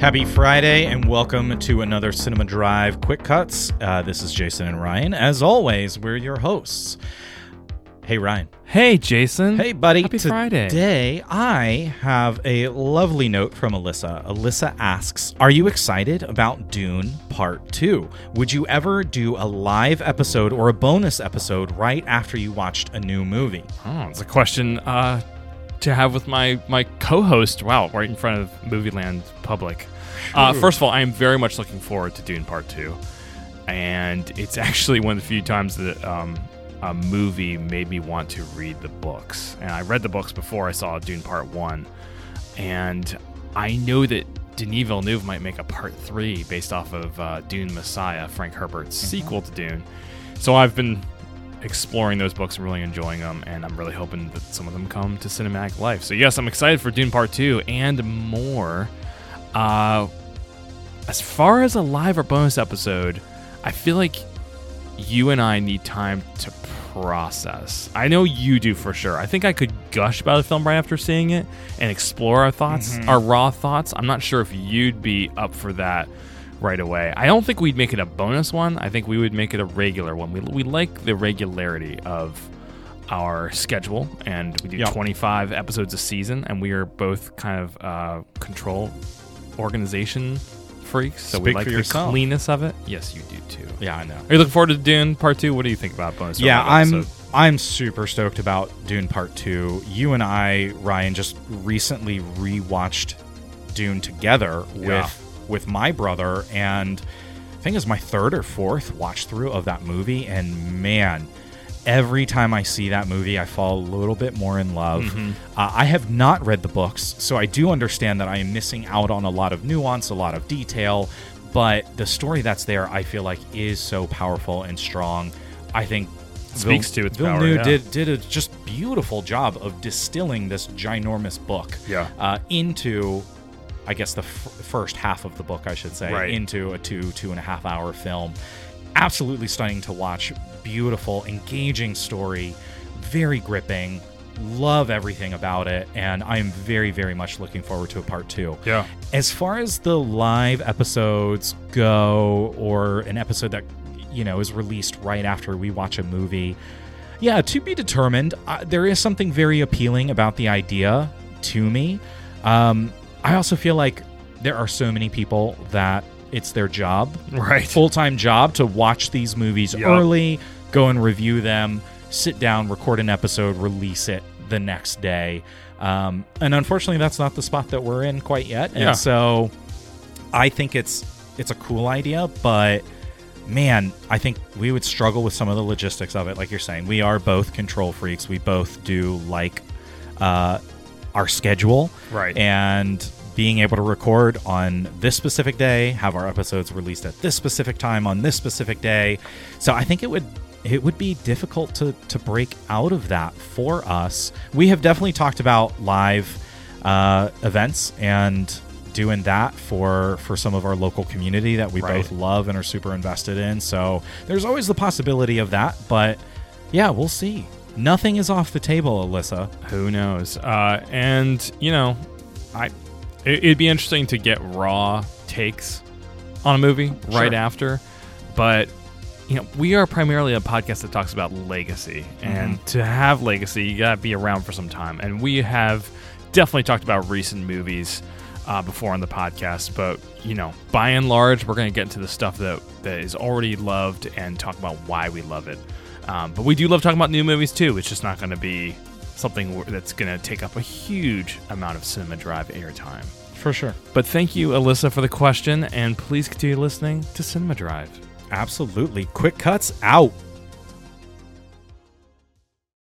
Happy Friday and welcome to another Cinema Drive Quick Cuts. Uh, this is Jason and Ryan. As always, we're your hosts. Hey, Ryan. Hey, Jason. Hey, buddy. Happy Friday. Today, I have a lovely note from Alyssa. Alyssa asks Are you excited about Dune Part 2? Would you ever do a live episode or a bonus episode right after you watched a new movie? Oh, it's a question uh, to have with my, my co host. Wow, right in front of Movieland Public. Uh, first of all, I am very much looking forward to Dune Part 2. And it's actually one of the few times that um, a movie made me want to read the books. And I read the books before I saw Dune Part 1. And I know that Denis Villeneuve might make a Part 3 based off of uh, Dune Messiah, Frank Herbert's sequel to Dune. So I've been exploring those books and really enjoying them, and I'm really hoping that some of them come to cinematic life. So, yes, I'm excited for Dune Part 2 and more. Uh, as far as a live or bonus episode, I feel like you and I need time to process. I know you do for sure. I think I could gush about a film right after seeing it and explore our thoughts, Mhm. our raw thoughts. I'm not sure if you'd be up for that right away. I don't think we'd make it a bonus one. I think we would make it a regular one. We, we like the regularity of our schedule, and we do Yeah. 25 episodes a season, and we are both kind of uh, control organization freaks. So we like for the yourself. cleanness of it. Yes, you do too. Yeah, I know. Are you looking forward to Dune Part Two? What do you think about bonus? Yeah, I'm episode? I'm super stoked about Dune Part 2. You and I, Ryan, just recently rewatched Dune together with Yeah. With my brother and I think it was my third or fourth watch through of that movie and man, every time I see that movie I fall a little bit more in love. Mhm. Uh, I have not read the books, so I do understand that I am missing out on a lot of nuance, a lot of detail, but the story that's there, I feel like, is so powerful and strong. I think Speaks to its power, Villeneuve yeah. did did a just beautiful job of distilling this ginormous book Yeah. uh, into, I guess, the f- first half of the book, I should say, Right. into a two two and a half hour film. Absolutely stunning to watch. Beautiful, engaging story, very gripping. Love everything about it, and I am very, very much looking forward to a part two. Yeah. As far as the live episodes go, or an episode that you know is released right after we watch a movie, yeah, to be determined. Uh, there is something very appealing about the idea to me. Um, I also feel like there are so many people that it's their job, Right. full time job, to watch these movies Yup. early, go and review them, sit down, record an episode, release it the next day. Um, and unfortunately, that's not the spot that we're in quite yet. And Yeah. so I think it's it's a cool idea, but man, I think we would struggle with some of the logistics of it. Like you're saying, we are both control freaks. We both do like uh, our schedule, Right. And being able to record on this specific day, have our episodes released at this specific time on this specific day. So I think it would it would be difficult to to break out of that for us. We have definitely talked about live uh, events and doing that for for some of our local community that we Right. both love and are super invested in. So there's always the possibility of that, but yeah, we'll see. Nothing is off the table, Alyssa. Who knows? Uh, and you know, I it, it'd be interesting to get raw takes on a movie right Sure. after, but you know, we are primarily a podcast that talks about legacy, and to have legacy, you gotta be around for some time. And we have definitely talked about recent movies uh, before on the podcast, but you know, by and large, we're gonna get into the stuff that that is already loved and talk about why we love it. Um, but we do love talking about new movies too. It's just not going to be something that's going to take up a huge amount of Cinema Drive airtime. For sure. But thank you, Alyssa, for the question, and please continue listening to Cinema Drive. Absolutely. Quick cuts out.